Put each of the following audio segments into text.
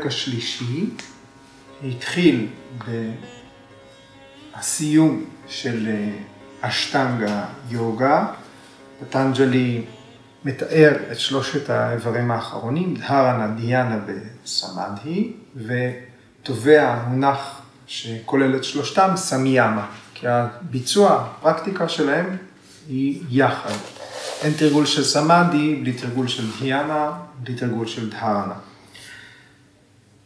בפרק השלישי, התחיל בסיום של אשטנגה יוגה, פטנג'לי מתאר את שלושת האיברים האחרונים, דהרנה, דיאנה וסמדהי, וטובע מונח שכולל את שלושתם, סמיאמה, כי הביצוע, הפרקטיקה שלהם היא יחד. אין תרגול של סמאדי בלי תרגול של דיאנה, בלי תרגול של דהרנה.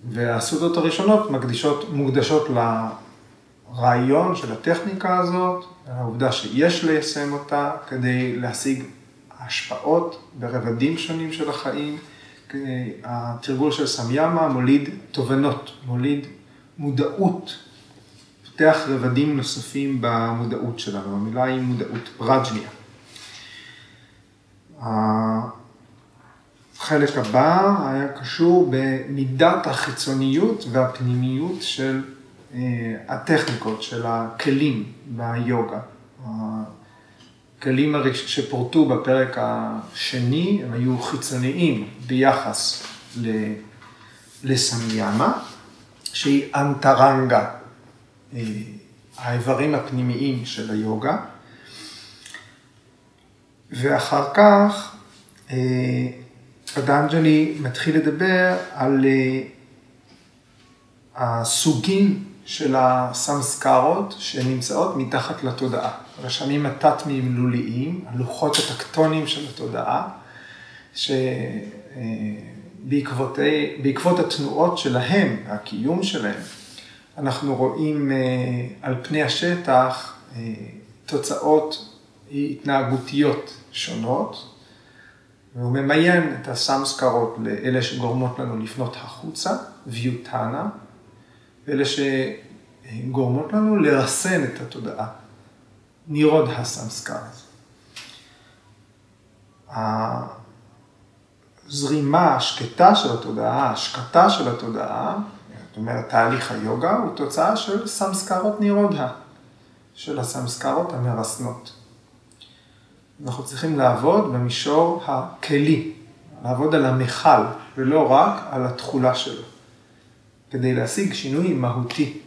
והסעודות הראשונות מקדישות, מוקדשות לרעיון של הטכניקה הזאת, העובדה שיש ליישם אותה כדי להשיג השפעות ברבדים שונים של החיים. התרגול של סמיאמה מוליד תובנות, מוליד מודעות, פותח רבדים נוספים במודעות שלנו, המילה היא מודעות, רג'ניה. החלק הבא היה קשור במידת החיצוניות והפנימיות של אה, הטכניקות, של הכלים ביוגה. הכלים שפורטו בפרק השני, הם היו חיצוניים ביחס לסמיאמה, שהיא אנטרנגה, אה, האיברים הפנימיים של היוגה. ואחר כך אה, פדנג'לי מתחיל לדבר על אה, הסוגים של הסמסקרות שנמצאות מתחת לתודעה. רשמים התת-מילוליים, הלוחות הטקטונים של התודעה, שבעקבות התנועות שלהם, הקיום שלהם, אנחנו רואים אה, על פני השטח תוצאות התנהגותיות שונות, והוא ממיין את הסמסקרות לאלה שגורמות לנו לפנות החוצה, ויוטנה, ואלה שגורמות לנו לרסן את התודעה, נירוד הסמסקרת. הזרימה השקטה של התודעה, ההשקטה של התודעה, זאת אומרת תהליך היוגה, הוא תוצאה של סמסקרות נירודה, של הסמסקרות המרסנות. אנחנו צריכים לעבוד במישור הכלי, לעבוד על המכל, ולא רק על התכולה שלו, כדי להשיג שינוי מהותי.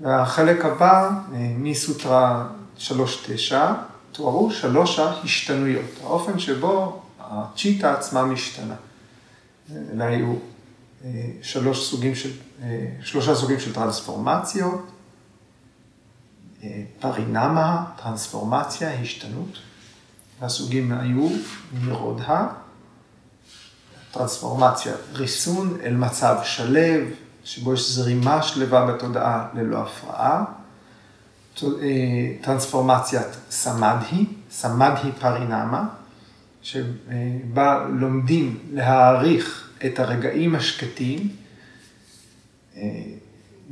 והחלק הבא, אה, מסוטרה 3.9, תוארו שלוש ההשתנויות, האופן שבו הצ'יטה עצמה משתנה. אלה היו אה, שלוש סוגים של, אה, שלושה סוגים של טרנספורמציות, פרינמה, טרנספורמציה, השתנות. הסוגים היו נירודה, טרנספורמציה, ריסון אל מצב שלב, שבו יש זרימה שלווה בתודעה ללא הפרעה. אה, טרנספורמציית סמדהי, סמדהי פרינמה, שבה לומדים להעריך את הרגעים השקטים.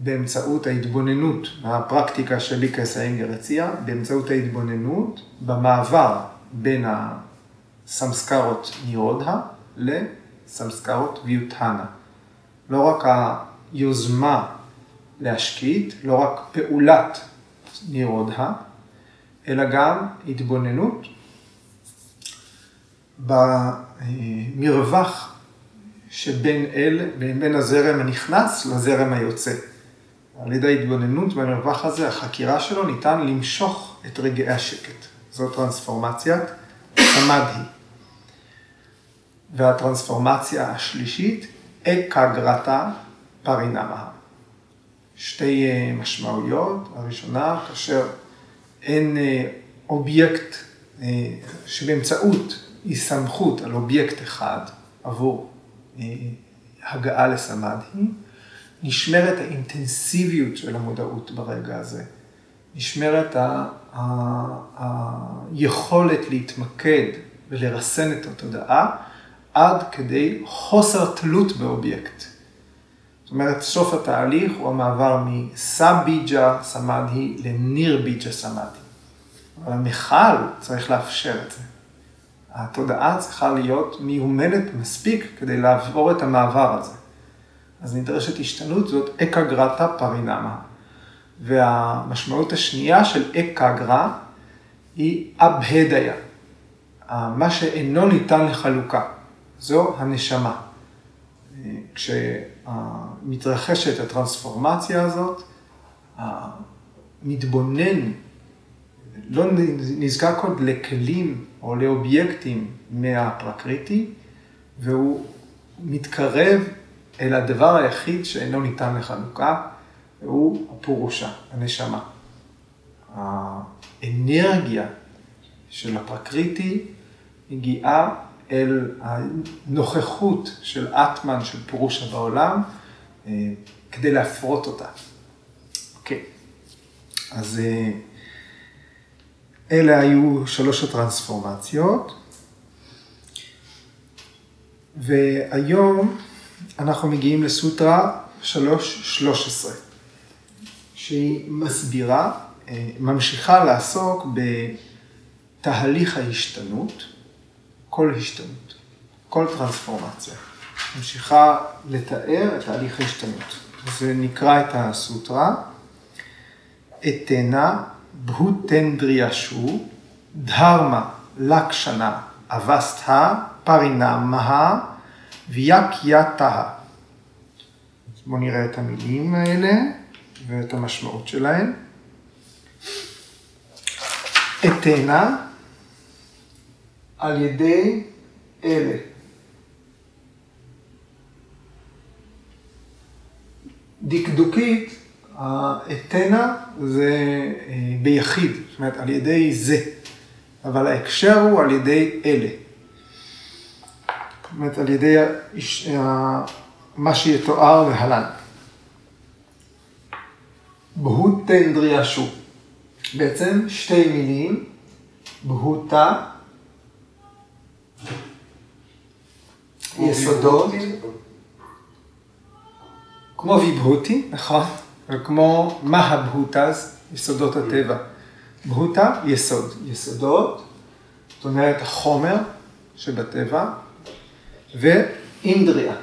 באמצעות ההתבוננות, הפרקטיקה שליקס האנגר הציע, באמצעות ההתבוננות במעבר בין הסמסקרות נירודה לסמסקרות ויוטהנה. לא רק היוזמה להשקיט, לא רק פעולת נירודה, אלא גם התבוננות במרווח שבין אל, בין הזרם הנכנס לזרם היוצא. על ידי ההתבוננות במרווח הזה, החקירה שלו, ניתן למשוך את רגעי השקט. זו טרנספורמציית סמדהי. והטרנספורמציה השלישית, אקגרתה פרינמה. שתי אה, משמעויות, הראשונה, כאשר אין אה, אובייקט אה, שבאמצעות הסתמכות על אובייקט אחד עבור הגעה לסמאדהי, נשמרת האינטנסיביות של המודעות ברגע הזה. נשמרת היכולת להתמקד ולרסן את התודעה עד כדי חוסר תלות באובייקט. זאת אומרת, סוף התהליך הוא המעבר מסביג'ה סמאדי לניר ביג'ה סמאדי. אבל המכל צריך לאפשר את זה. התודעה צריכה להיות מיומנת מספיק כדי לעבור את המעבר הזה. אז נדרשת השתנות, זאת אקגרטה פרינמה. והמשמעות השנייה של אקגרה היא אבהדיה, מה שאינו ניתן לחלוקה, זו הנשמה. כשמתרחשת הטרנספורמציה הזאת, המתבונן לא נזקק עוד לכלים או לאובייקטים מהפרקריטי, והוא מתקרב אל הדבר היחיד שאינו ניתן לחלוקה, והוא הפורושה, הנשמה. האנרגיה של הפרקריטי מגיעה אל הנוכחות של אטמן, של פורושה בעולם, אה, כדי להפרות אותה. אוקיי, אז אה, אלה היו שלוש הטרנספורמציות. והיום אנחנו מגיעים לסוטרה 3.13, שהיא מסבירה, אה, ממשיכה לעסוק בתהליך ההשתנות, כל השתנות, כל טרנספורמציה. ממשיכה לתאר את תהליך ההשתנות. זה נקרא את הסוטרה, אתנה בהוטנדריאשו, דהרמה לקשנה אבסטה, פרינמה ויקיאתה. בואו נראה את המילים האלה ואת המשמעות שלהן. אתנה על ידי אלה. דקדוקית, האתנה זה אה, ביחיד, זאת אומרת על ידי זה, אבל ההקשר הוא על ידי אלה. אומרת על ידי מה שיתואר להלן. בהוטנדריאשו, בעצם שתי מילים, בהוטה, יסודות, כמו ויבהותי, נכון? וכמו מהבהוטז, יסודות הטבע. בהוטה, יסוד. יסודות, זאת אומרת החומר שבטבע, ואינדריה.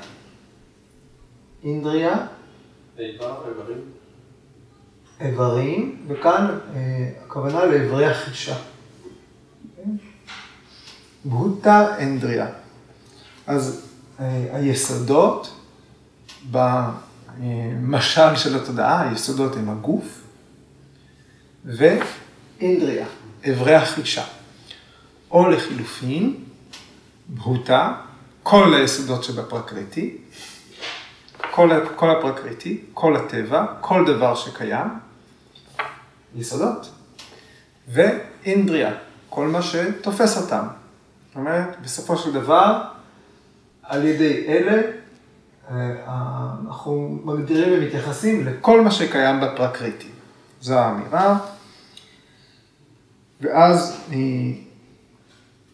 אינדריה. איברים. וכאן אה, הכוונה לאיברי החישה. בהוטה אינדריה. אז אה, היסודות במשל של התודעה, היסודות הם הגוף ואינדריה, איברי החישה. או לחילופין, בהוטה, כל היסודות שבפרקריטי, כל, כל הפרקריטי, כל הטבע, כל דבר שקיים, יסודות. ואינדריה, כל מה שתופס אותם. זאת אומרת, בסופו של דבר, על ידי אלה, אה, אנחנו מגדירים ומתייחסים לכל מה שקיים בפרקריטי. זו האמירה. ואז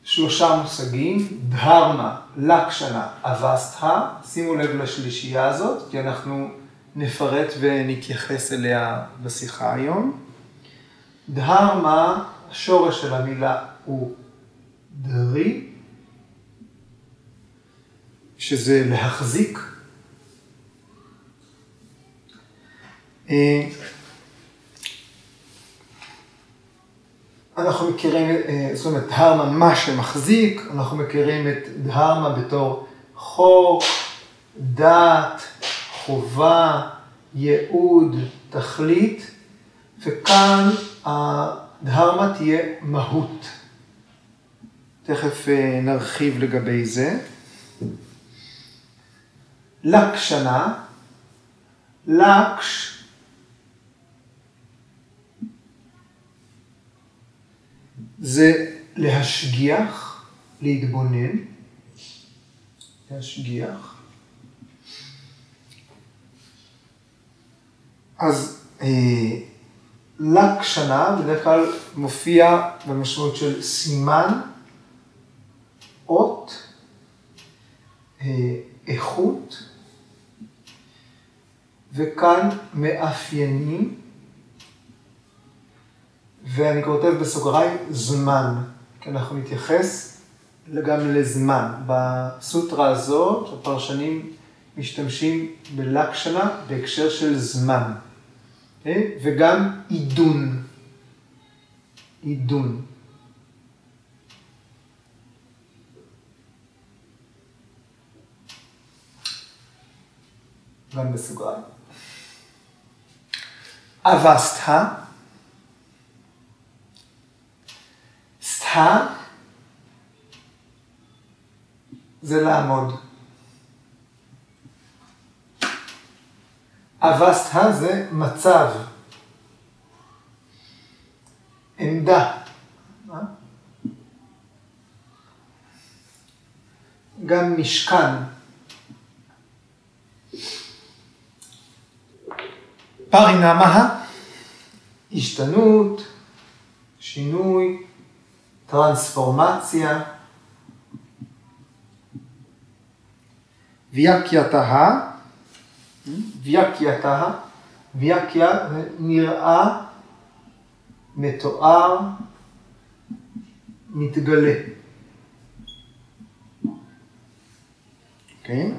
שלושה מושגים, דהרמה, לקשנה, אבסטה, שימו לב לשלישייה הזאת, כי אנחנו נפרט ונתייחס אליה בשיחה היום. דהרמה, השורש של המילה הוא דרי, שזה להחזיק. אנחנו מכירים, אה, זאת אומרת, דהרמה מה שמחזיק, אנחנו מכירים את דהרמה בתור חוק, דת, חובה, ייעוד, תכלית, וכאן הדהרמה תהיה מהות. תכף אה, נרחיב לגבי זה. לקשנה, לקש זה להשגיח, להתבונן, להשגיח. אז אה, לקשנה בדרך כלל מופיע במשמעות של סימן, אות, אה, איכות, וכאן מאפיינים ואני כותב בסוגריים זמן, כי אנחנו נתייחס גם לזמן. בסוטרה הזאת הפרשנים משתמשים בלקשנה בהקשר של זמן, אה? וגם עידון. עידון. גם בסוגריים. אבסטה, סטה, זה לעמוד. אבסטה זה מצב, עמדה. גם משכן. פרינמה, השתנות, שינוי, טרנספורמציה. ויאקייתה, ויאקייתה, ויאקיה נראה, מתואר, מתגלה. כן?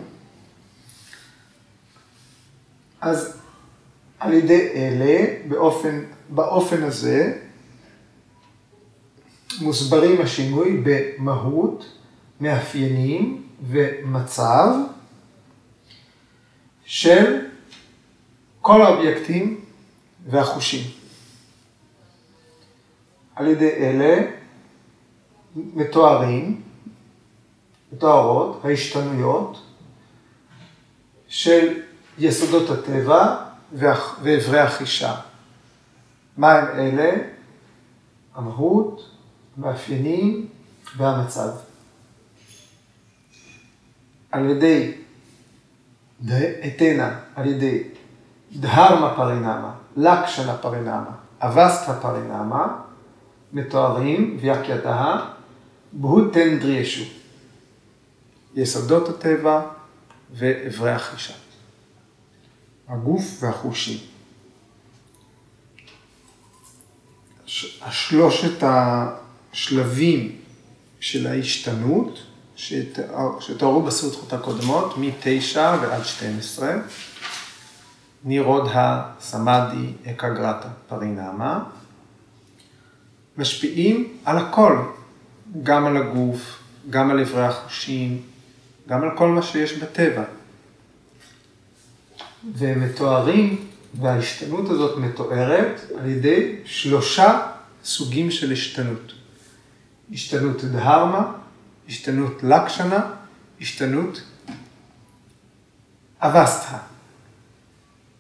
אז על ידי אלה, באופן, באופן הזה, מוסברים השינוי במהות, מאפיינים ומצב של כל האובייקטים והחושים. על ידי אלה מתוארים מתוארות ההשתנויות של יסודות הטבע ואיברי החישה. מה הם אלה? המהות, המאפיינים והמצב. על ידי אתנה, על ידי דהרמה פרינמה, לקשנה פרינמה, אבסטה פרינמה, מתוארים ויקידה בהותן דרישו. יסודות הטבע ואיברי החישה. הגוף והחושים. השלושת השלבים של ההשתנות שתוארו בסרטות הקודמות, מ-9 ועד 12, נירודה, סמאדי, אקגרטה, פרינמה, משפיעים על הכל, גם על הגוף, גם על איברי החושים, גם על כל מה שיש בטבע. והם מתוארים, וההשתנות הזאת מתוארת על ידי שלושה סוגים של השתנות. השתנות דהרמה, השתנות לקשנה, השתנות אבסטה.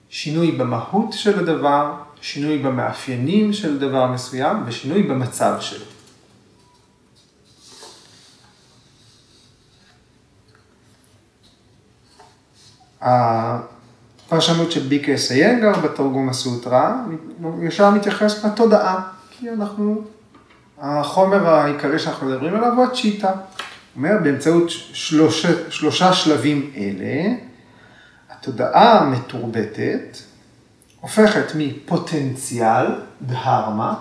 שינוי במהות של הדבר, שינוי במאפיינים של דבר מסוים ושינוי במצב שלו. הפרשנות של ביקה סייגר בתרגום הסוטרה, ישר מתייחס לתודעה, כי אנחנו, החומר העיקרי שאנחנו מדברים עליו הוא הצ'יטה. אומר, באמצעות שלוש, שלושה שלבים אלה, התודעה המתורבתת הופכת מפוטנציאל, דהרמה,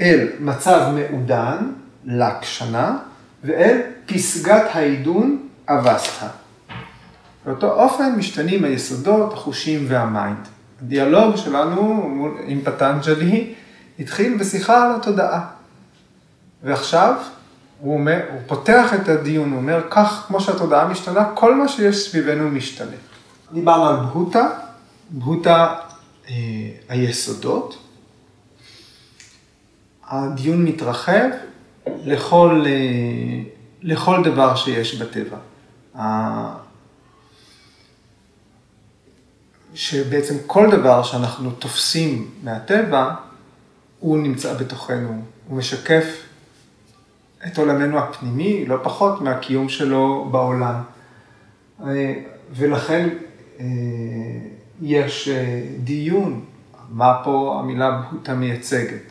אל מצב מעודן, לקשנה, ואל פסגת העידון, אבסטה. באותו אופן משתנים היסודות, החושים וה mind. הדיאלוג שלנו עם פטנג'לי התחיל בשיחה על התודעה. ועכשיו הוא, אומר, הוא פותח את הדיון, הוא אומר, כך כמו שהתודעה משתנה, כל מה שיש סביבנו משתנה. דיברנו על בהוטה, בהוטה אה, היסודות. הדיון מתרחב לכל, אה, לכל דבר שיש בטבע. שבעצם כל דבר שאנחנו תופסים מהטבע, הוא נמצא בתוכנו, הוא משקף את עולמנו הפנימי, לא פחות מהקיום שלו בעולם. אה, ולכן אה, יש אה, דיון, מה פה המילה בהוטה מייצגת.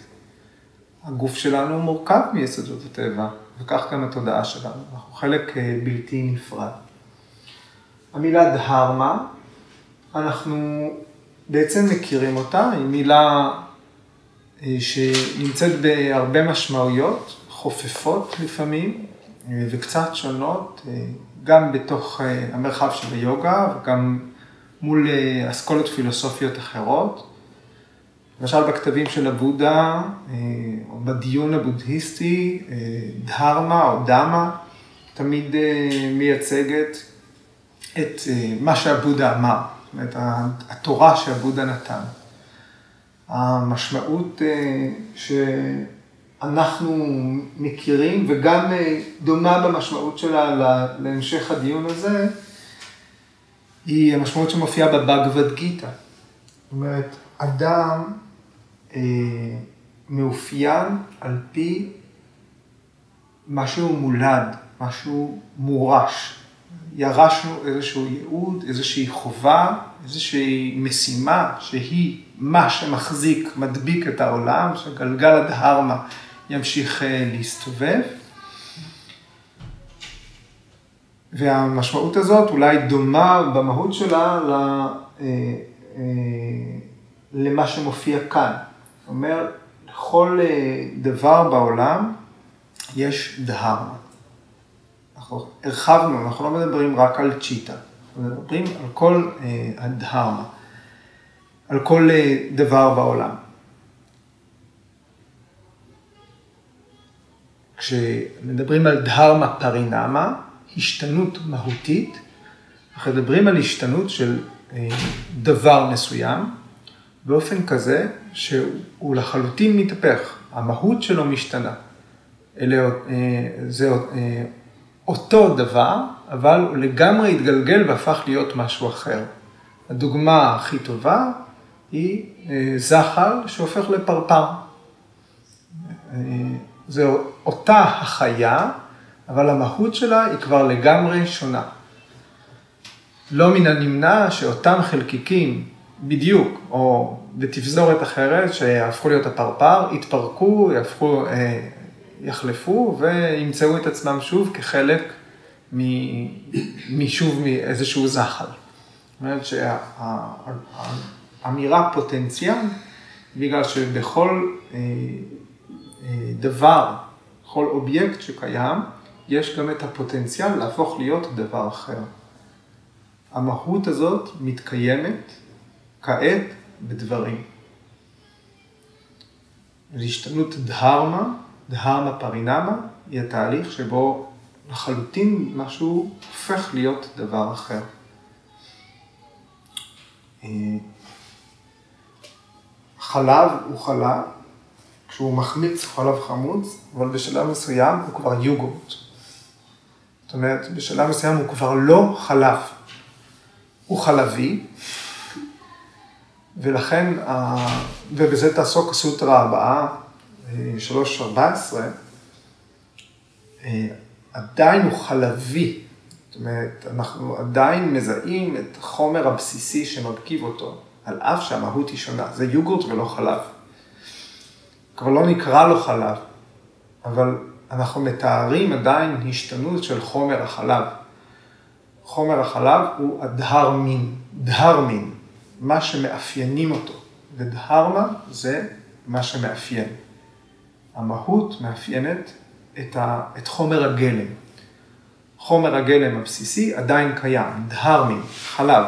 הגוף שלנו מורכב מיסודות הטבע, וכך גם התודעה שלנו, אנחנו חלק בלתי נפרד. המילה דהרמה אנחנו בעצם מכירים אותה, היא מילה שנמצאת בהרבה משמעויות, חופפות לפעמים, אה, וקצת שונות, אה, גם בתוך המרחב של היוגה וגם מול אסכולות פילוסופיות אחרות. למשל בכתבים של הבודה, או בדיון הבודהיסטי, דהרמה או דמה, תמיד מייצגת את אה, מה שהבודה אמר, זאת אומרת, התורה שהבודה נתן. המשמעות אה, שאנחנו מכירים, וגם אה, דומה במשמעות שלה להמשך הדיון הזה, היא המשמעות שמופיעה בבגבד גיתא. זאת אומרת, אדם אה, מאופיין על פי משהו מולד, משהו מורש. ירשנו איזשהו ייעוד, איזושהי חובה, איזושהי משימה שהיא מה שמחזיק, מדביק את העולם, שגלגל הדהרמה ימשיך אה, להסתובב. והמשמעות הזאת אולי דומה במהות שלה אה, אה, למה שמופיע כאן. זאת אומרת, לכל דבר בעולם יש דהרמה. אנחנו הרחבנו, אנחנו לא מדברים רק על צ'יטה, אנחנו מדברים על כל הדהרמה. על כל אה, דבר בעולם. כשמדברים על דהרמה פרינמה, השתנות מהותית, אנחנו מדברים על השתנות של אה, דבר מסוים, באופן כזה שהוא לחלוטין מתהפך, המהות שלו משתנה. אלה, אה, זה אותו דבר, אבל הוא לגמרי התגלגל והפך להיות משהו אחר. הדוגמה הכי טובה היא אה, זחל שהופך לפרפר. אה, זו אותה החיה, אבל המהות שלה היא כבר לגמרי שונה. לא מן הנמנע שאותם חלקיקים בדיוק, או בתפזורת אחרת, שהפכו להיות הפרפר, יתפרקו, יהפכו, אה, יחלפו וימצאו את עצמם שוב כחלק משוב מאיזשהו זחל. זאת אומרת שה... אמירה פוטנציאל, בגלל שבכל אה, אה, דבר, כל אובייקט שקיים, יש גם את הפוטנציאל להפוך להיות דבר אחר. המהות הזאת מתקיימת כעת בדברים. להשתנות דהרמה, דהרמה פרינמה, היא התהליך שבו לחלוטין משהו הופך להיות דבר אחר. אה, חלב הוא חלב, כשהוא מחמיץ הוא חלב חמוץ, אבל בשלב מסוים הוא כבר יוגורט. זאת אומרת, בשלב מסוים הוא כבר לא חלב, הוא חלבי, ולכן, ובזה תעסוק הסוטרה הבאה, 3.14, אה, עדיין הוא חלבי, זאת אומרת, אנחנו עדיין מזהים את החומר הבסיסי שמרכיב אותו. על אף שהמהות היא שונה. זה יוגורט ולא חלב. כבר לא נקרא לו חלב, אבל אנחנו מתארים עדיין השתנות של חומר החלב. חומר החלב הוא הדהרמין, דהרמין, מה שמאפיינים אותו, ודהרמה זה מה שמאפיין. המהות מאפיינת את, ה, את חומר הגלם. חומר הגלם הבסיסי עדיין קיים, דהרמין, חלב.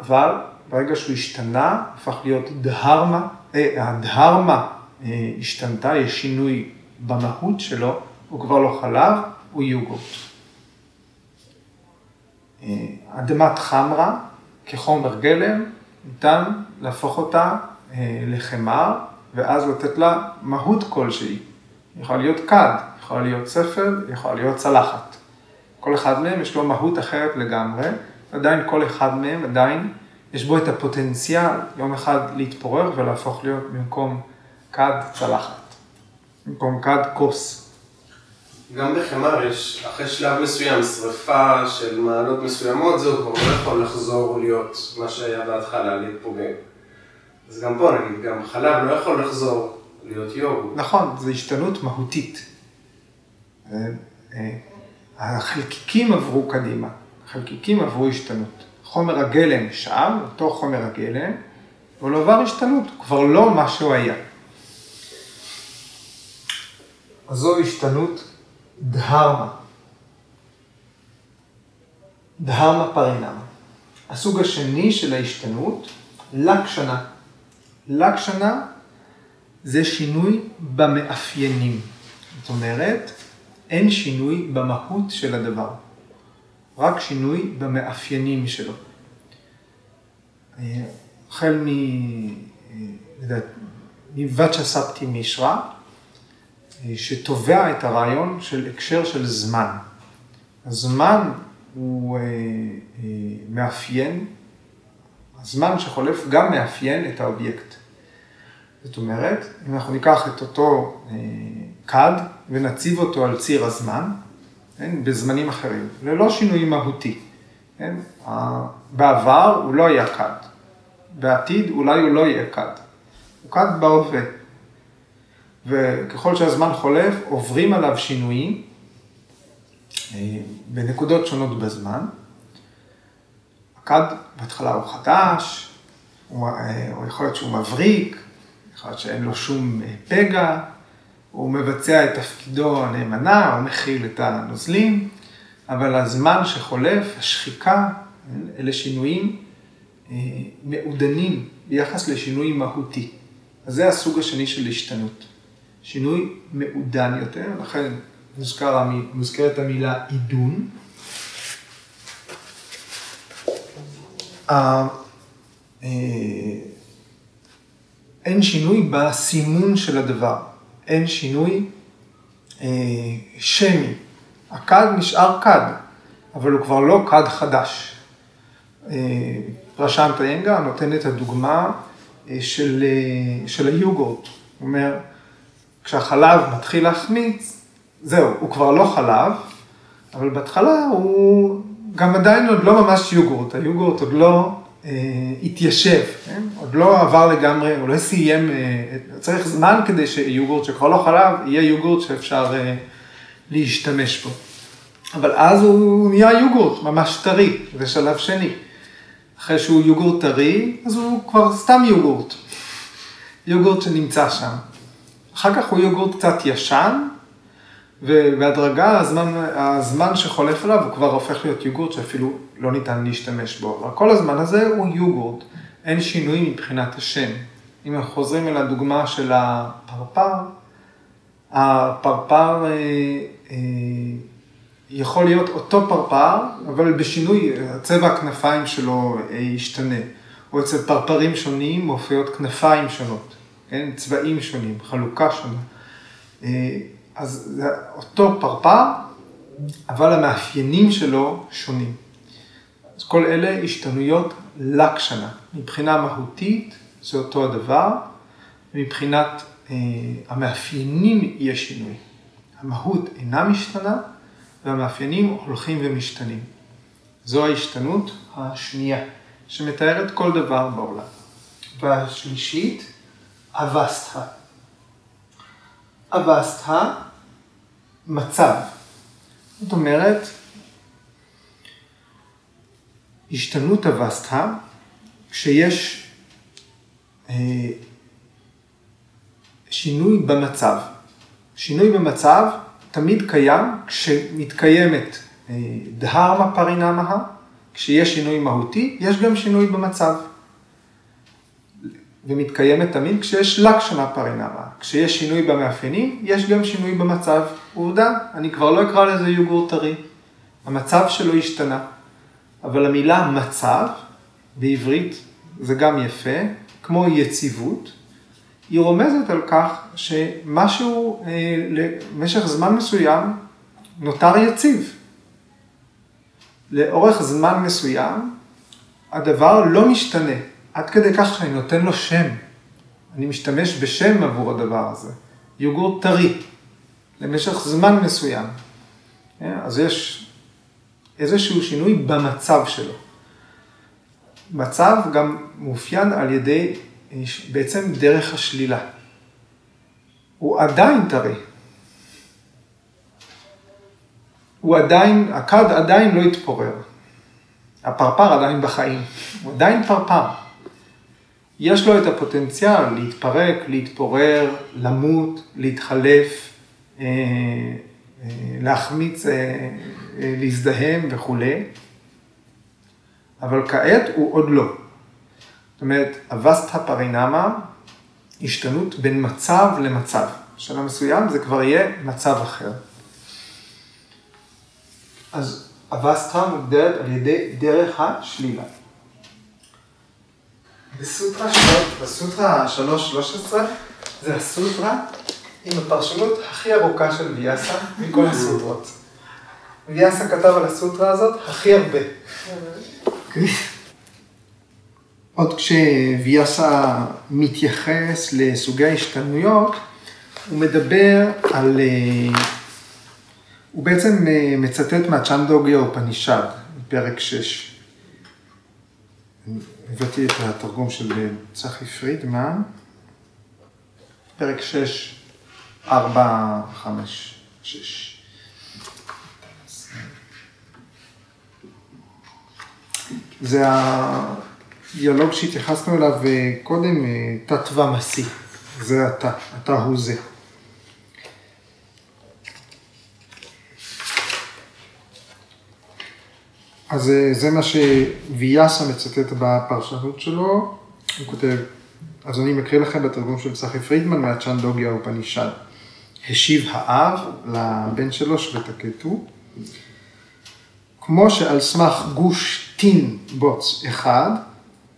אבל ברגע שהוא השתנה, הפך להיות דהרמה, אה, הדהרמה אה, השתנתה, יש שינוי במהות שלו, הוא כבר לא חלב, הוא יוגורט. אה, אדמת חמרה, כחומר גלם, ניתן להפוך אותה אה, לחמר, ואז לתת לה מהות כלשהי. יכולה להיות כד, יכולה להיות ספל, יכולה להיות צלחת. כל אחד מהם יש לו מהות אחרת לגמרי, עדיין כל אחד מהם עדיין יש בו את הפוטנציאל יום אחד להתפורר ולהפוך להיות במקום כד צלחת, במקום כד כוס. גם בחמר יש, אחרי שלב מסוים, שריפה של מעלות מסוימות, זהו כבר לא יכול לחזור להיות מה שהיה בהתחלה, להתפוגג. אז גם פה נגיד, גם חלב לא יכול לחזור להיות יוגו. נכון, זו השתנות מהותית. אה, אה, החלקיקים עברו קדימה, החלקיקים עברו השתנות. חומר הגלם שם, אותו חומר הגלם, אבל הוא עבר השתנות, הוא כבר לא מה שהוא היה. אז זו השתנות דהרמה. דהרמה פרינמה. הסוג השני של ההשתנות, לקשנה. לקשנה זה שינוי במאפיינים. זאת אומרת, אין שינוי במהות של הדבר. רק שינוי במאפיינים שלו. החל מ... מוואצ'ה סבתי מישרא, שתובע את הרעיון של הקשר של זמן. הזמן הוא אה, אה, מאפיין, הזמן שחולף גם מאפיין את האובייקט. זאת אומרת, אם אנחנו ניקח את אותו אה, כד ונציב אותו על ציר הזמן, כן, בזמנים אחרים, ללא שינוי מהותי. כן? בעבר הוא לא היה כד, בעתיד אולי הוא לא יהיה כד, הוא כד בהווה. וככל שהזמן חולף, עוברים עליו שינויים אה, בנקודות שונות בזמן. הכד בהתחלה הוא חדש, הוא, אה, הוא יכול להיות שהוא מבריק, יכול להיות שאין לו שום אה, פגע, הוא מבצע את תפקידו הנאמנה, הוא מכיל את הנוזלים, אבל הזמן שחולף, השחיקה, אלה שינויים מעודנים ביחס לשינוי מהותי. אז זה הסוג השני של השתנות. שינוי מעודן יותר, לכן מוזכר, מוזכרת המילה עידון. אין שינוי בסימון של הדבר, אין שינוי אה, שמי. הכד נשאר כד, אבל הוא כבר לא כד חדש. אה, פרשנטה ינגה נותן את הדוגמה של, של היוגורט. הוא אומר, כשהחלב מתחיל להחמיץ, זהו, הוא כבר לא חלב, אבל בהתחלה הוא גם עדיין עוד לא ממש יוגורט, היוגורט עוד לא אה, התיישב, כן? עוד לא עבר לגמרי, הוא לא סיים, אה, צריך זמן כדי שיוגורט שכבר לא חלב, יהיה יוגורט שאפשר אה, להשתמש בו. אבל אז הוא נהיה יוגורט, ממש טרי, זה שלב שני. אחרי שהוא יוגורט טרי, אז הוא כבר סתם יוגורט. יוגורט שנמצא שם. אחר כך הוא יוגורט קצת ישן, ובהדרגה הזמן, הזמן שחולף עליו הוא כבר הופך להיות יוגורט שאפילו לא ניתן להשתמש בו. אבל כל הזמן הזה הוא יוגורט, אין שינוי מבחינת השם. אם אנחנו חוזרים אל הדוגמה של הפרפר, הפרפר אה, אה, יכול להיות אותו פרפר, אבל בשינוי, צבע הכנפיים שלו אה, ישתנה. או אצל פרפרים שונים מופיעות כנפיים שונות. כן? צבעים שונים, חלוקה שונה. אז זה אותו פרפר, אבל המאפיינים שלו שונים. אז כל אלה השתנויות לקשנה. מבחינה מהותית זה אותו הדבר, מבחינת אה, המאפיינים יש שינוי. המהות אינה משתנה, והמאפיינים הולכים ומשתנים. זו ההשתנות השנייה, שמתארת כל דבר בעולם. והשלישית, אבסטה. אבסטה, מצב. זאת אומרת, השתנות אבסטה, כשיש אה, שינוי במצב. שינוי במצב תמיד קיים כשמתקיימת אה, דהרמה פרינמה, כשיש שינוי מהותי, יש גם שינוי במצב. ומתקיימת תמיד כשיש לקשנה פרינמה. כשיש שינוי במאפיינים, יש גם שינוי במצב. עובדה, אני כבר לא אקרא לזה יוגורט טרי. המצב שלו השתנה. אבל המילה מצב, בעברית זה גם יפה, כמו יציבות, היא רומזת על כך שמשהו אה, למשך זמן מסוים נותר יציב. לאורך זמן מסוים הדבר לא משתנה. עד כדי כך שאני נותן לו שם. אני משתמש בשם עבור הדבר הזה. יוגורט טרי, למשך זמן מסוים. אה, אז יש איזשהו שינוי במצב שלו. מצב גם מאופיין על ידי בעצם דרך השלילה. הוא עדיין טרי. הוא עדיין, הכד עדיין לא התפורר. הפרפר עדיין בחיים. הוא עדיין פרפר. יש לו את הפוטנציאל להתפרק, להתפורר, למות, להתחלף, אה, אה, להחמיץ, אה, להזדהם וכולי, אבל כעת הוא עוד לא. זאת אומרת, אבסטה פרינמה, השתנות בין מצב למצב. בשלב מסוים זה כבר יהיה מצב אחר. אז אבסטרה מוגדרת על ידי דרך השלילה. בסוטרה שלוש, בסוטרה 3.13 זה הסוטרה עם הפרשנות הכי ארוכה של ויאסה מכל הסוטרות. ויאסה כתב על הסוטרה הזאת הכי הרבה. עוד כשוויאסה מתייחס לסוגי ההשתנויות, הוא מדבר על... אה, הוא בעצם אה, מצטט מהצ'נדוגיה אופנישד, פרק 6. הבאתי את התרגום של אה, צחי פרידמן, פרק 6, 4, 5, 6. זה הדיאלוג שהתייחסנו אליו אה, קודם, תת ומסי, זה אתה, אתה הוא זה. אז אה, זה מה שוויאסה מצטט בפרשנות שלו, הוא כותב, אז אני מקריא לכם בתרגום של צחי פרידמן מהצ'נדוגיה אופנישד. השיב האב לבן שלו שווטקטו, כמו שעל סמך גוש טין בוץ אחד,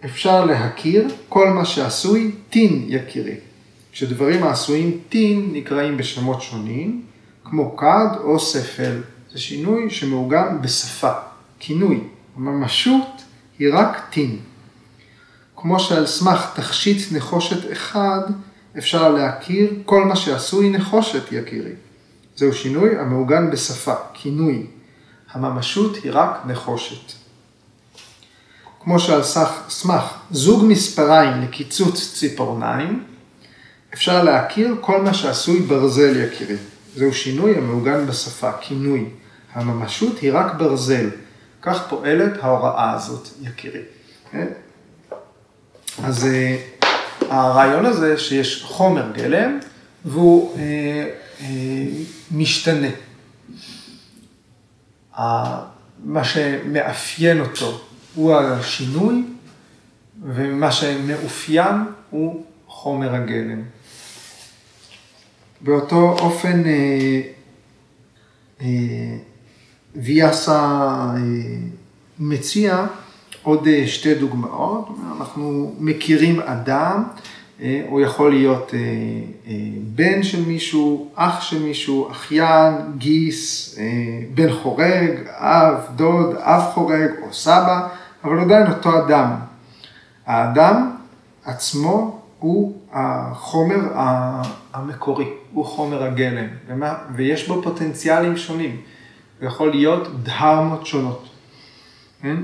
אפשר להכיר כל מה שעשוי טין יקירי. כשדברים העשויים טין נקראים בשמות שונים, כמו כד או ספל. זה שינוי שמעוגן בשפה. כינוי, הממשות היא רק טין. כמו שעל סמך תכשיט נחושת אחד אפשר להכיר כל מה שעשוי נחושת יקירי. זהו שינוי המעוגן בשפה, כינוי. הממשות היא רק נחושת. כמו שעל סמך זוג מספריים לקיצוץ ציפורניים, אפשר להכיר כל מה שעשוי ברזל יקירי. זהו שינוי המעוגן בשפה, כינוי. הממשות היא רק ברזל, כך פועלת ההוראה הזאת, יקירי. כן? אז אה, הרעיון הזה שיש חומר גלם והוא אה, אה, משתנה. מה שמאפיין אותו הוא השינוי, ומה שמאופיין הוא חומר הגלם. באותו אופן מציע עוד אה, שתי דוגמאות, אנחנו מכירים אדם, אה, הוא יכול להיות בן של מישהו, אח של מישהו, אחיין, גיס, בן חורג, אב, דוד, אב חורג או סבא, אבל עדיין אותו אדם. האדם עצמו הוא החומר המקורי, הוא חומר הגלם, ויש בו פוטנציאלים שונים. ויכול להיות דהרמות שונות. כן?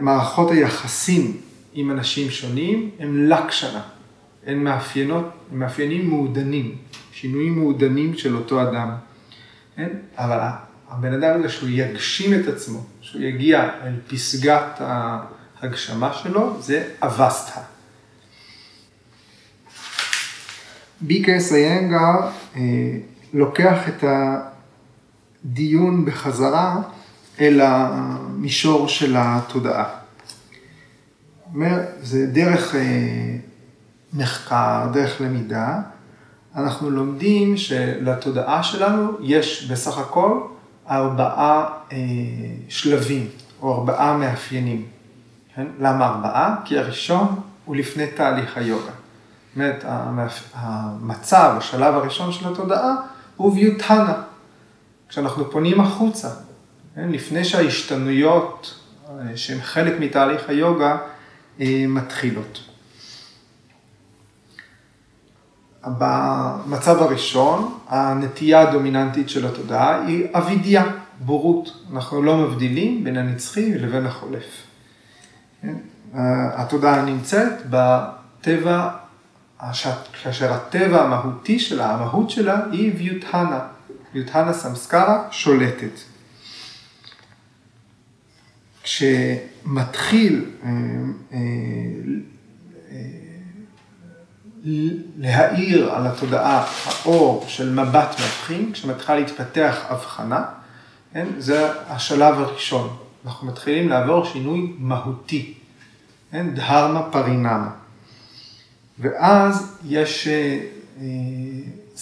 מערכות היחסים עם אנשים שונים הם לקשנה, הן מאפיינות, הם מאפיינים מעודנים, שינויים מעודנים של אותו אדם. כן? אבל הבן אדם הזה שהוא יגשים את עצמו, שהוא יגיע אל פסגת ההגשמה שלו, זה אבסטה. ביקה סיינגר אה, לוקח את ה... דיון בחזרה אל המישור של התודעה. זה דרך אה, מחקר, דרך למידה, אנחנו לומדים שלתודעה שלנו יש בסך הכל ארבעה אה, שלבים או ארבעה מאפיינים. כן? למה ארבעה? כי הראשון הוא לפני תהליך היוגה. זאת אומרת, המצב, השלב הראשון של התודעה הוא ויוטנה, כשאנחנו פונים החוצה, כן? לפני שההשתנויות אה, שהן חלק מתהליך היוגה אה, מתחילות. במצב הראשון, הנטייה הדומיננטית של התודעה היא אבידיה, בורות. אנחנו לא מבדילים בין הנצחי לבין החולף. כן? התודעה נמצאת בטבע, כאשר הטבע המהותי שלה, המהות שלה היא ויוטהנה, יוטהנה סמסקרה שולטת. כשמתחיל אה, אה, אה, להאיר על התודעה האור של מבט מבחין, כשמתחילה להתפתח הבחנה, כן? זה השלב הראשון. אנחנו מתחילים לעבור שינוי מהותי, כן? דהרמה פרינמה. ואז יש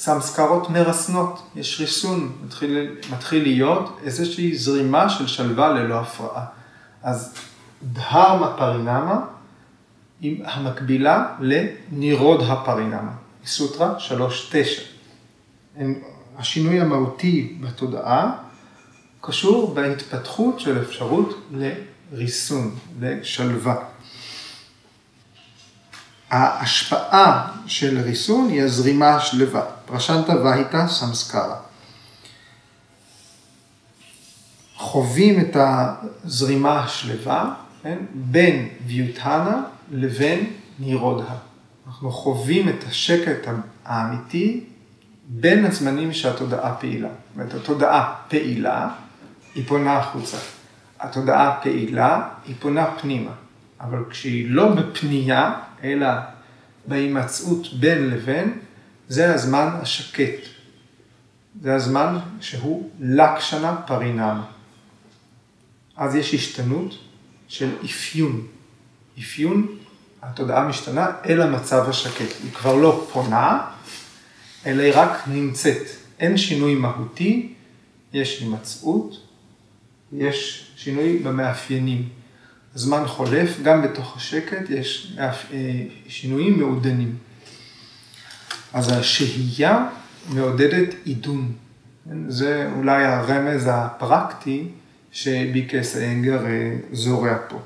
סמסקרות מרסנות, יש ריסון, מתחיל, מתחיל להיות איזושהי זרימה של שלווה ללא הפרעה. אז דהרמה פרינמה היא המקבילה לנירוד הפרינמה, סוטרה 3.9. השינוי המהותי בתודעה קשור בהתפתחות של אפשרות לריסון, לשלווה. ההשפעה של ריסון היא הזרימה השלווה, פרשנטה והייתה סמסקרה. חווים את הזרימה השלווה כן, בין ויוטהנה לבין נירודה. אנחנו חווים את השקט האמיתי בין הזמנים שהתודעה פעילה. זאת אומרת, התודעה פעילה, היא פונה החוצה. התודעה פעילה, היא פונה פנימה. אבל כשהיא לא בפנייה, אלא בהימצאות בין לבין, זה הזמן השקט. זה הזמן שהוא לקשנה פרינמה. אז יש השתנות של אפיון. אפיון, התודעה משתנה אל המצב השקט. היא כבר לא פונה, אלא היא רק נמצאת. אין שינוי מהותי, יש הימצאות, יש שינוי במאפיינים. הזמן חולף, גם בתוך השקט יש אה, שינויים מעודנים. אז השהייה מעודדת עידון. זה אולי הרמז הפרקטי שביקס אנגר אה, זורע פה.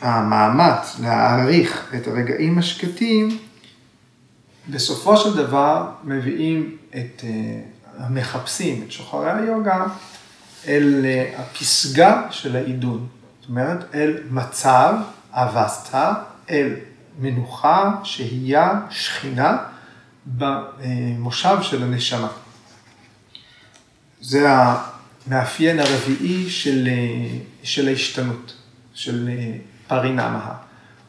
המאמץ להעריך את הרגעים השקטים, בסופו של דבר מביאים את אה, המחפשים, את שוחרי היוגה, אל הפסגה של העידון. זאת אומרת, אל מצב אבסטה, אל מנוחה, שהייה, שכינה, במושב של הנשמה. זה המאפיין הרביעי של, של ההשתנות, של פרינמה.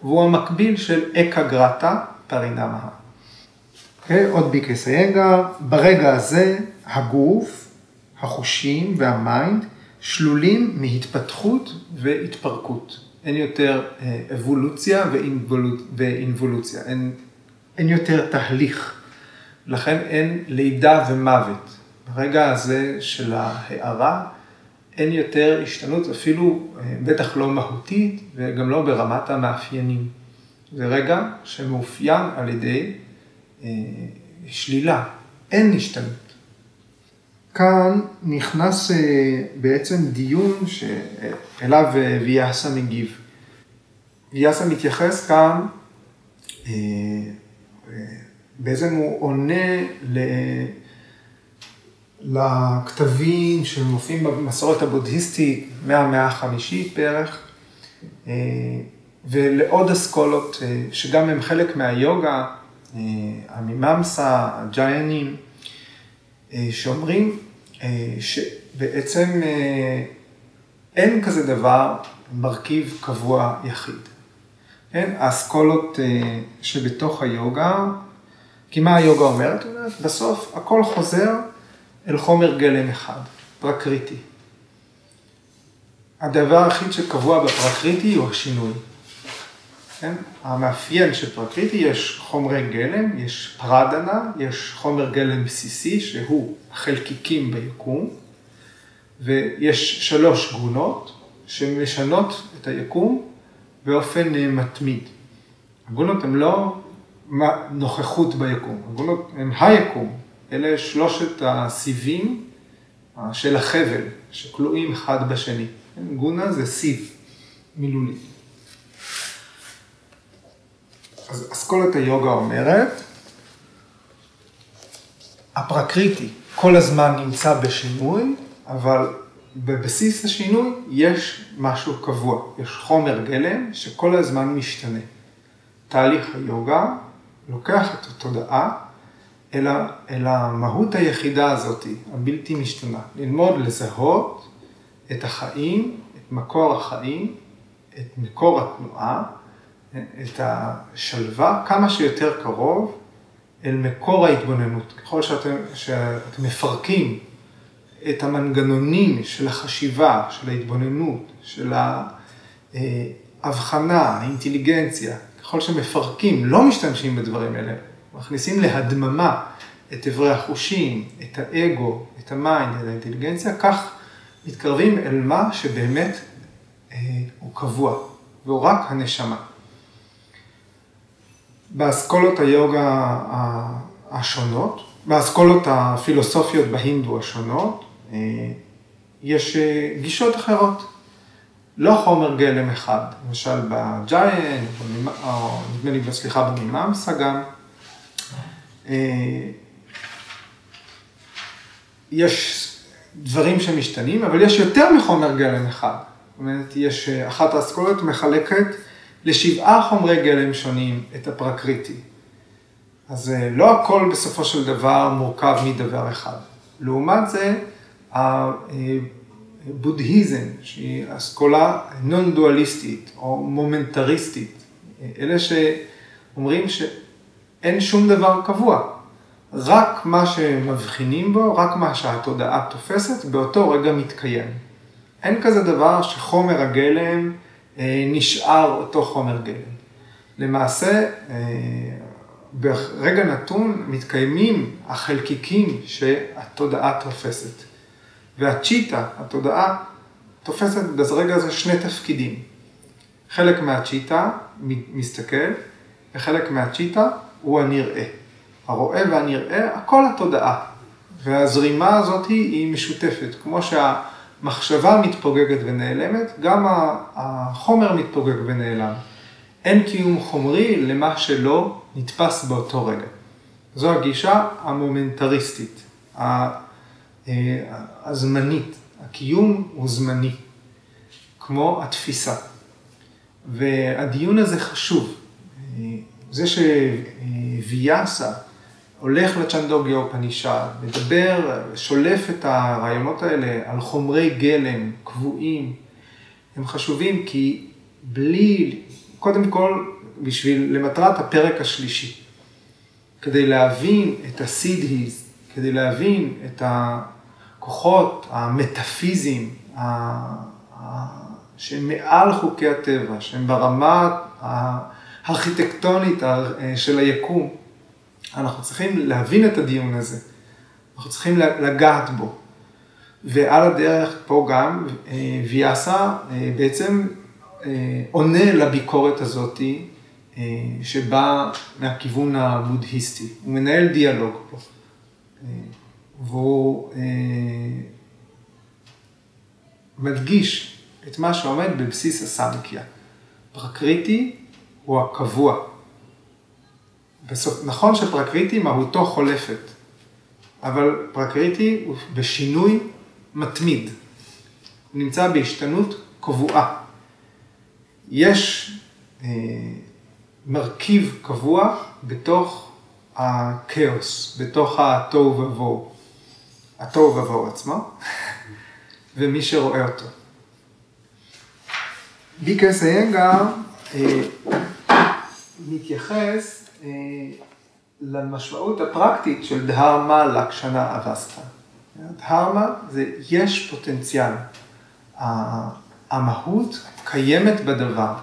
והוא המקביל של אקה גרטה פרינמה. Okay, אוקיי? עוד ביקס היגה, ברגע הזה הגוף, החושים והמיינד שלולים מהתפתחות והתפרקות. אין יותר אה, אבולוציה ואינבולוציה, אין, אין יותר תהליך. לכן אין לידה ומוות. ברגע הזה של ההערה אין יותר השתנות, אפילו אה, בטח לא מהותית וגם לא ברמת המאפיינים. זה רגע שמאופיין על ידי אה, שלילה, אין השתנות. כאן נכנס אה, בעצם דיון שאליו אה, ויאסה מגיב. ויאסה מתייחס כאן, אה, בעצם הוא עונה לכתבים שמופיעים במסורת הבודהיסטית מהמאה החמישית בערך, ולעוד אסכולות שגם הם חלק מהיוגה, המיממסה, הג'יינים, שאומרים אה, שבעצם אה, אין כזה דבר מרכיב קבוע יחיד. כן? האסכולות אה, שבתוך היוגה, כי מה היוגה? אומרת, בסוף הכל חוזר אל חומר גלם אחד, פרקריטי. הדבר היחיד שקבוע בפרקריטי הוא השינוי. כן? המאפיין של פרקריטי, יש חומרי גלם, יש פרדנה, יש חומר גלם בסיסי שהוא חלקיקים ביקום, ויש שלוש גונות שמשנות את היקום באופן אה, מתמיד. הגונות הן לא נוכחות ביקום, הגונות הן היקום, אלה שלושת הסיבים אה, של החבל שכלואים אחד בשני. כן? גונה זה סיב מילולי. אז אסכולת היוגה אומרת, הפרקריטי כל הזמן נמצא בשינוי, אבל בבסיס השינוי יש משהו קבוע, יש חומר גלם שכל הזמן משתנה. תהליך היוגה לוקח את התודעה אל, ה, אל המהות היחידה הזאת, הבלתי משתנה. ללמוד לזהות את החיים, את מקור החיים, את מקור התנועה, את השלווה כמה שיותר קרוב אל מקור ההתבוננות. ככל שאתם, שאתם מפרקים את המנגנונים של החשיבה, של ההתבוננות, של ההבחנה, האינטליגנציה, ככל שמפרקים, לא משתמשים בדברים האלה, מכניסים להדממה את אברי החושים, את האגו, את ה mind, את האינטליגנציה, כך מתקרבים אל מה שבאמת אה, הוא קבוע, והוא רק הנשמה. באסכולות היוגה השונות, באסכולות הפילוסופיות בהינדו השונות, אה, יש אה, גישות אחרות. לא חומר גלם אחד, למשל בג'יין, או נדמה לי, סליחה, במיממסה גם. אה, יש דברים שמשתנים, אבל יש יותר מחומר גלם אחד. זאת אומרת, יש, אחת האסכולות מחלקת לשבעה חומרי גלם שונים את הפרקריטי. אז אה, לא הכל בסופו של דבר מורכב מדבר אחד. לעומת זה, הבודהיזם, שהיא אסכולה נון דואליסטית או מומנטריסטית, אלה שאומרים שאין שום דבר קבוע, רק מה שמבחינים בו, רק מה שהתודעה תופסת, באותו רגע מתקיים. אין כזה דבר שחומר הגלם אה, נשאר אותו חומר גלם. למעשה, אה, ברגע נתון מתקיימים החלקיקים שהתודעה תופסת. והצ'יטה, התודעה, תופסת ברגע הזה שני תפקידים. חלק מהצ'יטה מסתכל, וחלק מהצ'יטה הוא הנראה. הרואה והנראה, הכל התודעה. והזרימה הזאת היא משותפת, כמו שהמחשבה מתפוגגת ונעלמת, גם החומר מתפוגג ונעלם. אין קיום חומרי למה שלא נתפס באותו רגע. זו הגישה המומנטריסטית, אה, הזמנית. הקיום הוא זמני, כמו התפיסה. והדיון הזה חשוב. אה, זה שוויאסה הולך לצ'נדוגיה אופנישד, מדבר, שולף את הרעיונות האלה על חומרי גלם קבועים, הם חשובים כי בלי, קודם כל, בשביל, למטרת הפרק השלישי, כדי להבין את הסידהיז, כדי להבין את הכוחות המטאפיזיים, שהם מעל חוקי הטבע, שהם ברמה הארכיטקטונית של היקום, אנחנו צריכים להבין את הדיון הזה, אנחנו צריכים לגעת בו. ועל הדרך פה גם אה, ויאסה אה, בעצם אה, עונה לביקורת הזאתי שבאה מהכיוון הבודהיסטי. הוא מנהל דיאלוג פה. והוא מדגיש את מה שעומד בבסיס הסנקיה. פרקריטי הוא הקבוע. נכון שפרקריטי מהותו חולפת, אבל פרקריטי הוא בשינוי מתמיד. הוא נמצא בהשתנות קבועה. יש אה, מרכיב קבוע בתוך הכאוס, בתוך התוהו ובוהו. התוהו ובוהו עצמו, ומי שרואה אותו. ביקס איינגר אה, מתייחס למשמעות הפרקטית של דהרמה לקשנה אבסטה. דהרמה זה יש פוטנציאל. המהות קיימת בדבר.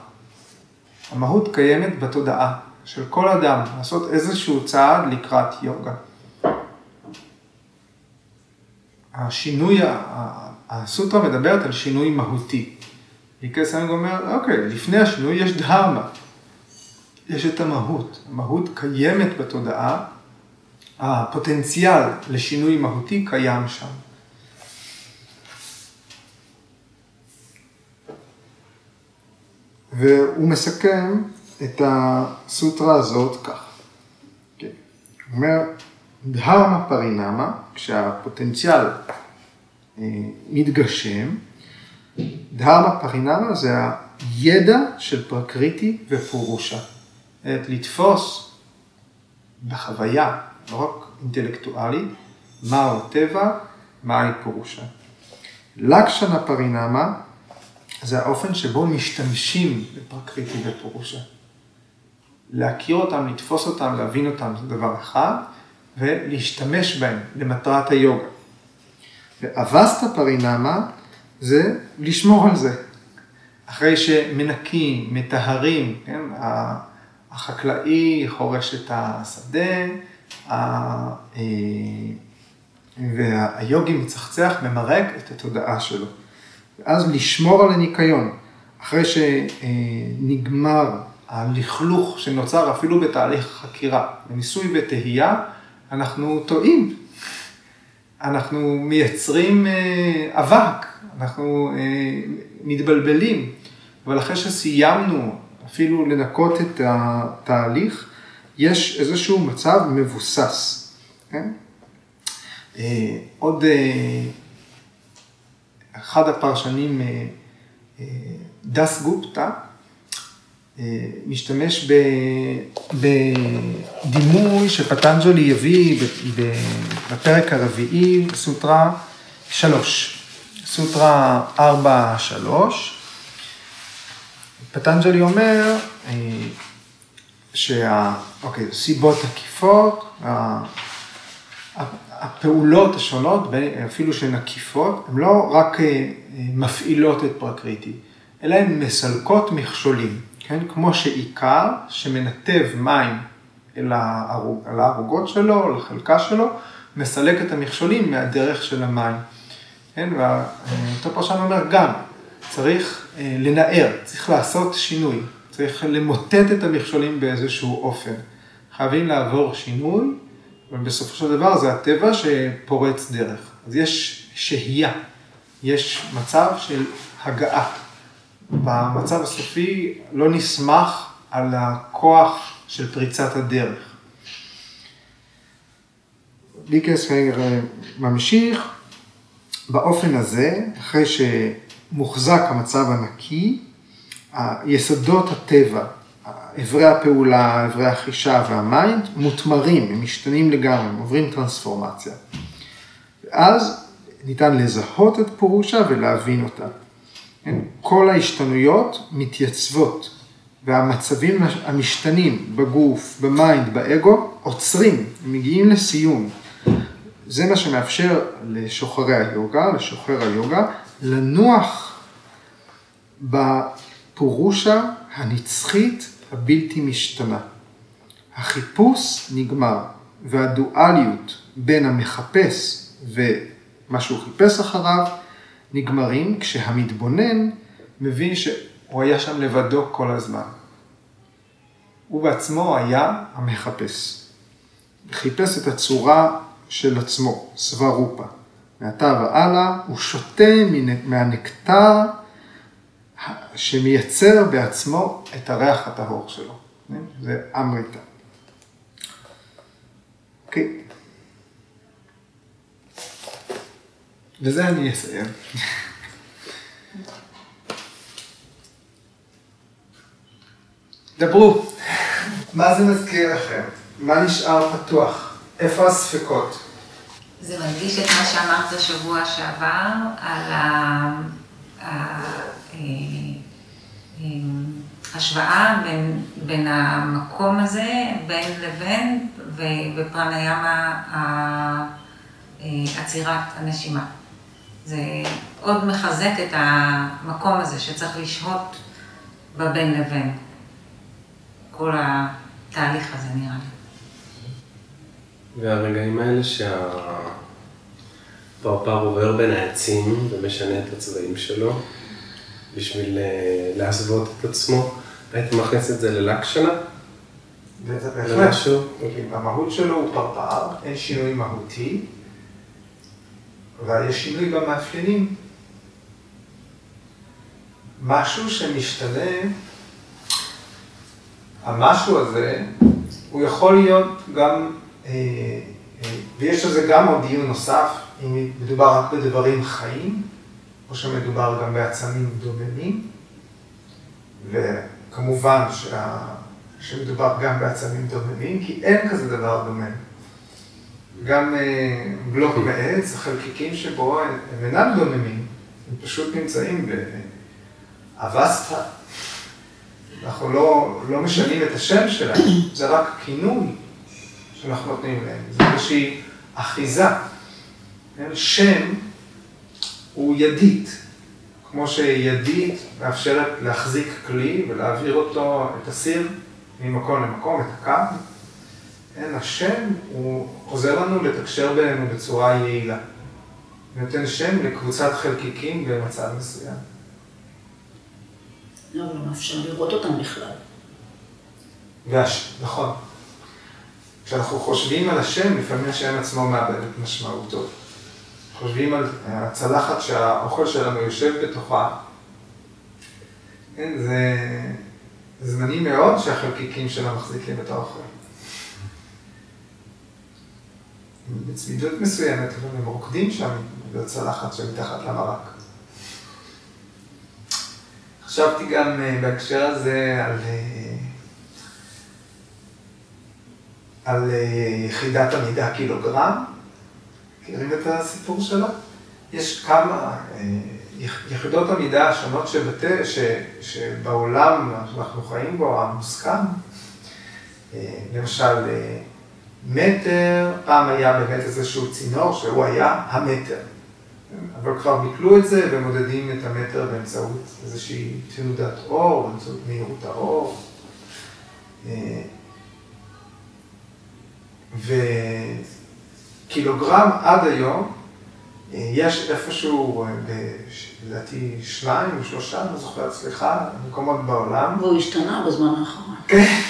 המהות קיימת בתודעה של כל אדם, לעשות איזשהו צעד לקראת יוגה. השינוי, הסוטרה מדברת על שינוי מהותי. ויקסנג אומר, אוקיי, לפני השינוי יש דהרמה. יש את המהות. המהות קיימת בתודעה, הפוטנציאל לשינוי מהותי קיים שם. והוא מסכם את הסוטרה הזאת כך. כן. הוא אומר, דהרמה פרינמה, כשהפוטנציאל אה, מתגשם, דהרמה פרינמה זה הידע של פרקריטי ופורושה. את לתפוס בחוויה, לא רק אינטלקטואלית, מהו טבע, מהי פירושה. לקשנה פרינמה זה האופן שבו משתמשים בפרקריטי ופירושה. להכיר אותם, לתפוס אותם, להבין אותם, זה דבר אחד, ולהשתמש בהם למטרת היוגה. ואבסטה פרינמה זה לשמור על זה. אחרי שמנקים, מטהרים, כן, החקלאי חורש את השדה, והיוגי מצחצח, ממרק את התודעה שלו. ואז לשמור על הניקיון, אחרי שנגמר הלכלוך שנוצר אפילו בתהליך חקירה, בניסוי וטהייה, אנחנו טועים. אנחנו מייצרים אה, אבק, אנחנו אה, מתבלבלים, אבל אחרי שסיימנו אפילו לנקות את התהליך, יש איזשהו מצב מבוסס. כן? אה, עוד אה, אחד הפרשנים, אה, דס גופטה, משתמש בדימוי שפטנג'ולי הביא בפרק הרביעי, סוטרה שלוש. סוטרה 4-3. פטנג'לי אומר אה, שה... אוקיי, סיבות עקיפות, הפעולות השונות, אפילו שהן עקיפות, הן לא רק אה, מפעילות את פרקריטי, אלא הן מסלקות מכשולים, כן? כמו שעיקר שמנתב מים אל הערוג, הערוגות שלו, לחלקה שלו, מסלק את המכשולים מהדרך של המים. כן? ואותו אה, פרשן אומר גם, צריך אה, לנער, צריך לעשות שינוי, צריך למוטט את המכשולים באיזשהו אופן. חייבים לעבור שינוי, ובסופו של דבר זה הטבע שפורץ דרך. אז יש שהייה, יש מצב של הגעה. במצב הסופי לא נסמך על הכוח של פריצת הדרך. ליקס ממשיך באופן הזה, אחרי שמוחזק המצב הנקי, יסודות הטבע, אברי הפעולה, אברי החישה וה mind, מותמרים, הם משתנים לגמרי, הם עוברים טרנספורמציה. ואז ניתן לזהות את פורושה ולהבין אותה. כן? כל ההשתנויות מתייצבות, והמצבים המשתנים בגוף, ב mind, באגו, עוצרים, מגיעים לסיום. זה מה שמאפשר לשוחרי היוגה, לשוחר היוגה, לנוח בפורושה הנצחית הבלתי משתנה. החיפוש נגמר, והדואליות בין המחפש ומה שהוא חיפש אחריו נגמרים כשהמתבונן מבין שהוא היה שם לבדו כל הזמן. הוא בעצמו היה המחפש. חיפש את הצורה של עצמו, סברופה. מעתה והלאה הוא שותה מהנקטר שמייצר בעצמו את הריח הטהור שלו. זה אמריטה. אוקיי. וזה אני אסיים. דברו, מה זה מזכיר לכם? מה נשאר פתוח? איפה הספקות? זה מדגיש את מה שאמרת שבוע שעבר על ההשוואה אה, בין, בין המקום הזה, בין לבין, ובפרניאמה עצירת הנשימה. זה עוד מחזק את המקום הזה שצריך לשהות בבין לבין. כל התהליך הזה נראה לי. והרגעים האלה שהפרפר עובר בין העצים ומשנה את הצבעים שלו בשביל אה, להסוות את עצמו, היית מכניס את זה ללקשנה? וזה בהחלט, המהות שלו הוא פרפר, אין שינוי מהותי. אבל יש שינוי במאפיינים. משהו שמשתנה, המשהו הזה, הוא יכול להיות גם, ויש לזה גם עוד דיון נוסף, אם מדובר רק בדברים חיים, או שמדובר גם בעצמים דוממים, וכמובן שה, שמדובר גם בעצמים דוממים, כי אין כזה דבר דומם. גם אה, בלוק מעץ, החלקיקים שבו הם אינם דוממים, הם פשוט נמצאים באבסטרה. אנחנו לא, לא משנים את השם שלהם, זה רק כינוי שאנחנו נותנים להם, זה איזושהי אחיזה. כן? שם הוא ידית, כמו שידית מאפשרת להחזיק כלי ולהעביר אותו, את הסיר, ממקום למקום, את הקו. כן, השם הוא עוזר לנו לתקשר בינינו בצורה יעילה. נותן שם לקבוצת חלקיקים במצב מסוים. לא, לא מאפשר לראות אותם בכלל. והש... נכון. כשאנחנו חושבים על השם, לפעמים השם עצמו מאבד את משמעותו. חושבים על הצלחת שהאוכל שלנו יושב בתוכה. כן, זה זמני מאוד שהחלקיקים שלה מחזיקים את האוכל. בצמידות מסוימת, אבל הם רוקדים שם בצלחת שמתחת למרק. חשבתי גם אה, בהקשר הזה על, אה, על אה, יחידת המידה קילוגרם. מכירים את הסיפור שלה? יש כמה יחידות המידה השונות שבתה, ש, שבעולם שאנחנו חיים בו, המוסכם, למשל מטר, פעם היה באמת איזשהו צינור שהוא היה המטר. אבל כבר ביטלו את זה ומודדים את המטר באמצעות איזושהי תנודת אור, באמצעות מהירות האור. וקילוגרם עד היום, יש איפשהו, לדעתי שניים או שלושה, אני לא זוכר, סליחה, מקומות בעולם. והוא השתנה בזמן האחרון. כן.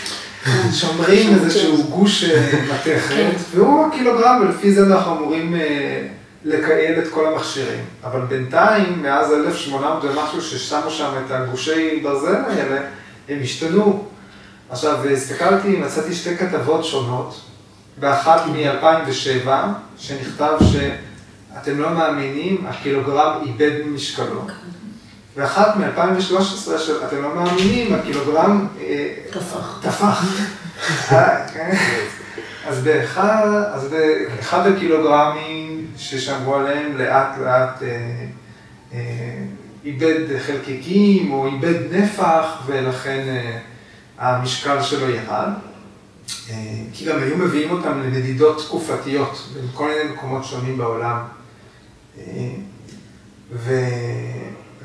שומרים איזשהו גוש מתכת, והוא הקילוגרם, ולפי זה אנחנו אמורים לקייל את כל המכשירים. אבל בינתיים, מאז 1800 ומשהו ששמו שם את הגושי ברזל האלה, הם השתנו. עכשיו, הסתכלתי, מצאתי שתי כתבות שונות, באחת מ-2007, שנכתב שאתם לא מאמינים, הקילוגרם איבד ממשקלו. ואחת מ-2013, שאתם לא מאמינים, הקילוגרם טפח. טפח. אז באחד, אז באחד הקילוגרמים ששמרו עליהם לאט לאט איבד חלקיקים או איבד נפח ולכן המשקל שלו ירד. כי גם היו מביאים אותם למדידות תקופתיות בכל מיני מקומות שונים בעולם.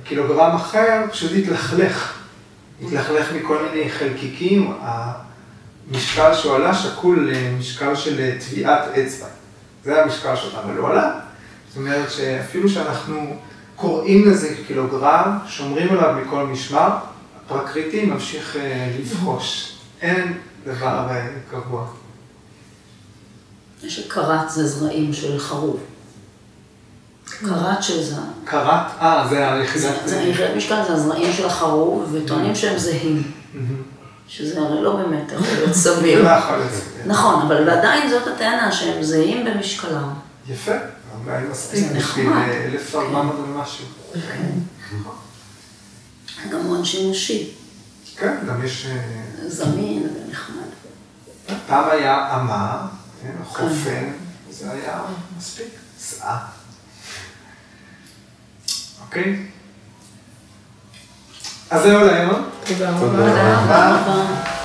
וקילוגרם אחר פשוט התלכלך, התלכלך מכל מיני חלקיקים. משקל שהוא עלה שקול למשקל של טביעת אצבע. זה המשקל שלו, אבל הוא עלה. זאת אומרת שאפילו שאנחנו קוראים לזה קילוגרם, שומרים עליו מכל משמר, הפרקריטי ממשיך לבחוש. אין דבר קבוע. יש קרת זה זרעים של חרוב. קרת שזה... קרת? אה, זה היחידת... זה היחידת משקל, זה הזרעים של החרוב, וטוענים שהם זהים. שזה הרי לא באמת יכול להיות סביר. לא יכול להיות סביר. נכון, אבל עדיין זאת הטענה שהם זהים במשקלם. יפה, אולי מספיק. זה נחמד. 1400 ומשהו. כן. גם מאוד שימושי. כן, גם יש... זמין ונחמד. פעם היה אמה, חופן, זה היה מספיק. שאה. אוקיי? אז זהו להיום. תודה. רבה.